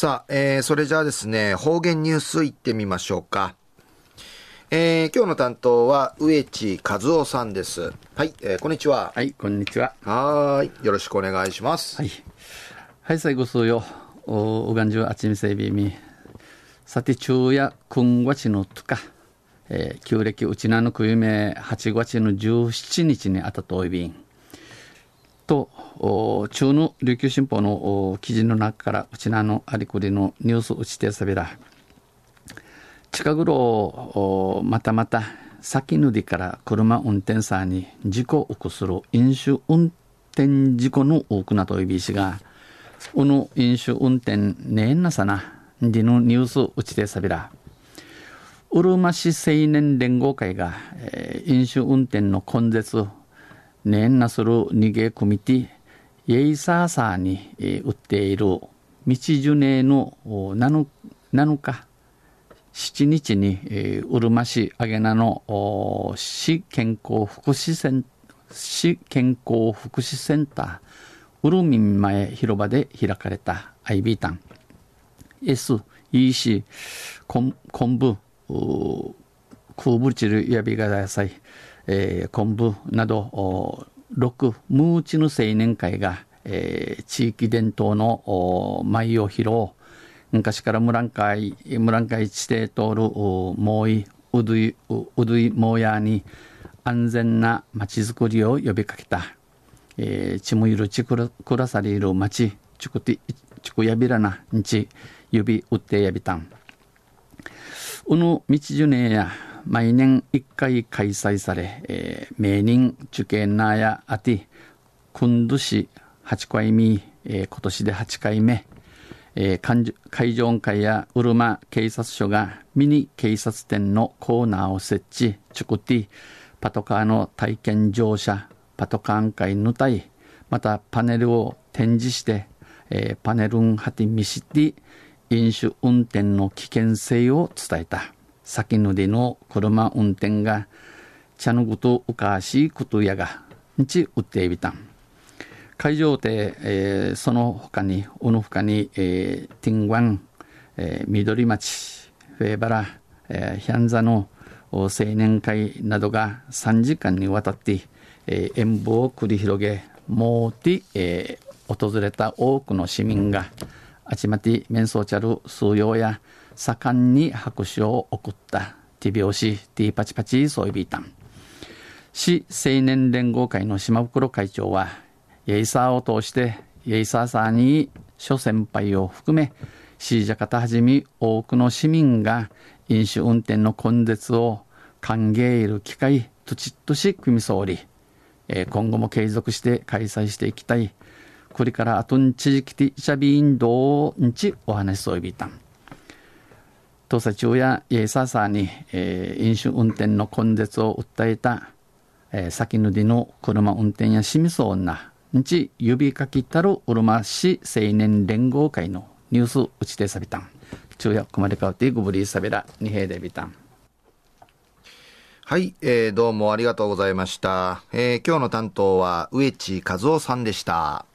さあ、えー、それじゃあですね、方言ニュースいってみましょうか。えー、今日の担当は植地和夫さんです。はい、えー、こんにちは。はい、こんにちは。はい、よろしくお願いします。はい。はい、最後数よ。お、おがんじゅうあちみせびみ。さて、昼夜、くんわちのとか。えー、旧暦うちなのくゆめ8月の17日にあたといびん。中の琉球新報の記事の中からうちなのありくりのニュースうちてさびら。近頃またまた先ぬりから車運転者に事故を起こする飲酒運転事故の多くなといびしが、うぬ飲酒運転ねえなさな、でのニュースうちてさびら。うるま市青年連合会が、えー、飲酒運転の根絶、ねえなする逃げ組みて、イェイサーサーに、売っている道ジュネの7日、7日に、えー、うるま市あげなの市健康福祉セン市健康福祉センターうるみん前広場で開かれた IB タン。SEC 昆布空ブチルやびがださい、えー、昆布など6ムーチヌ青年会が、えー、地域伝統の舞を披露昔からムラン会、ムラン会地底通るもういうどい、うどいもやに安全な街づくりを呼びかけた。えー、ちむいるちくらくらさりいる町、ちくて、ちくやびらな、んち、指うってやびたん。うぬ道じゅねや、毎年一回開催され、えー、名人受験なやあて、くんどし8回目、えー、今年で8回目、えー、海上会やうるま警察署がミニ警察店のコーナーを設置、チュクティ、パトカーの体験乗車、パトカー会ぬたい、またパネルを展示して、えー、パネルンハティミシティ、飲酒運転の危険性を伝えた。先のでの車運転が、茶のことうかしいことやが、んちうっていびたん。会場で、えー、その他に、おのほかに、えー、ティンワン、えー、緑町、フェーバラ、えー、ヒャンザの青年会などが3時間にわたって、えー、演舞を繰り広げ、もうて、えー、訪れた多くの市民が、あちまて面相ちゃる数用や盛んに拍手を送った、ティビオシ、ティパチパチソイビータン。市青年連合会の島袋会長は、イェイサーを通して、イェイサーサーに諸先輩を含め、シージャカタはじめ多くの市民が飲酒運転の根絶を歓迎いる機会、とちっとし組み総理、え今後も継続して開催していきたい。これからあとんちじきていちゃびんどうんちお話しそういびたん。東査中やイエサーサーに、えー、飲酒運転の根絶を訴えた、えー、先ぬりの車運転やしみそうな日指かきたるうるま市青年連合会のニュース打ちてさびたん。昼夜こまでかわってぐぶりさびらにへでびたん。はい、えー、どうもありがとうございました。えー、今日の担当は植地和夫さんでした。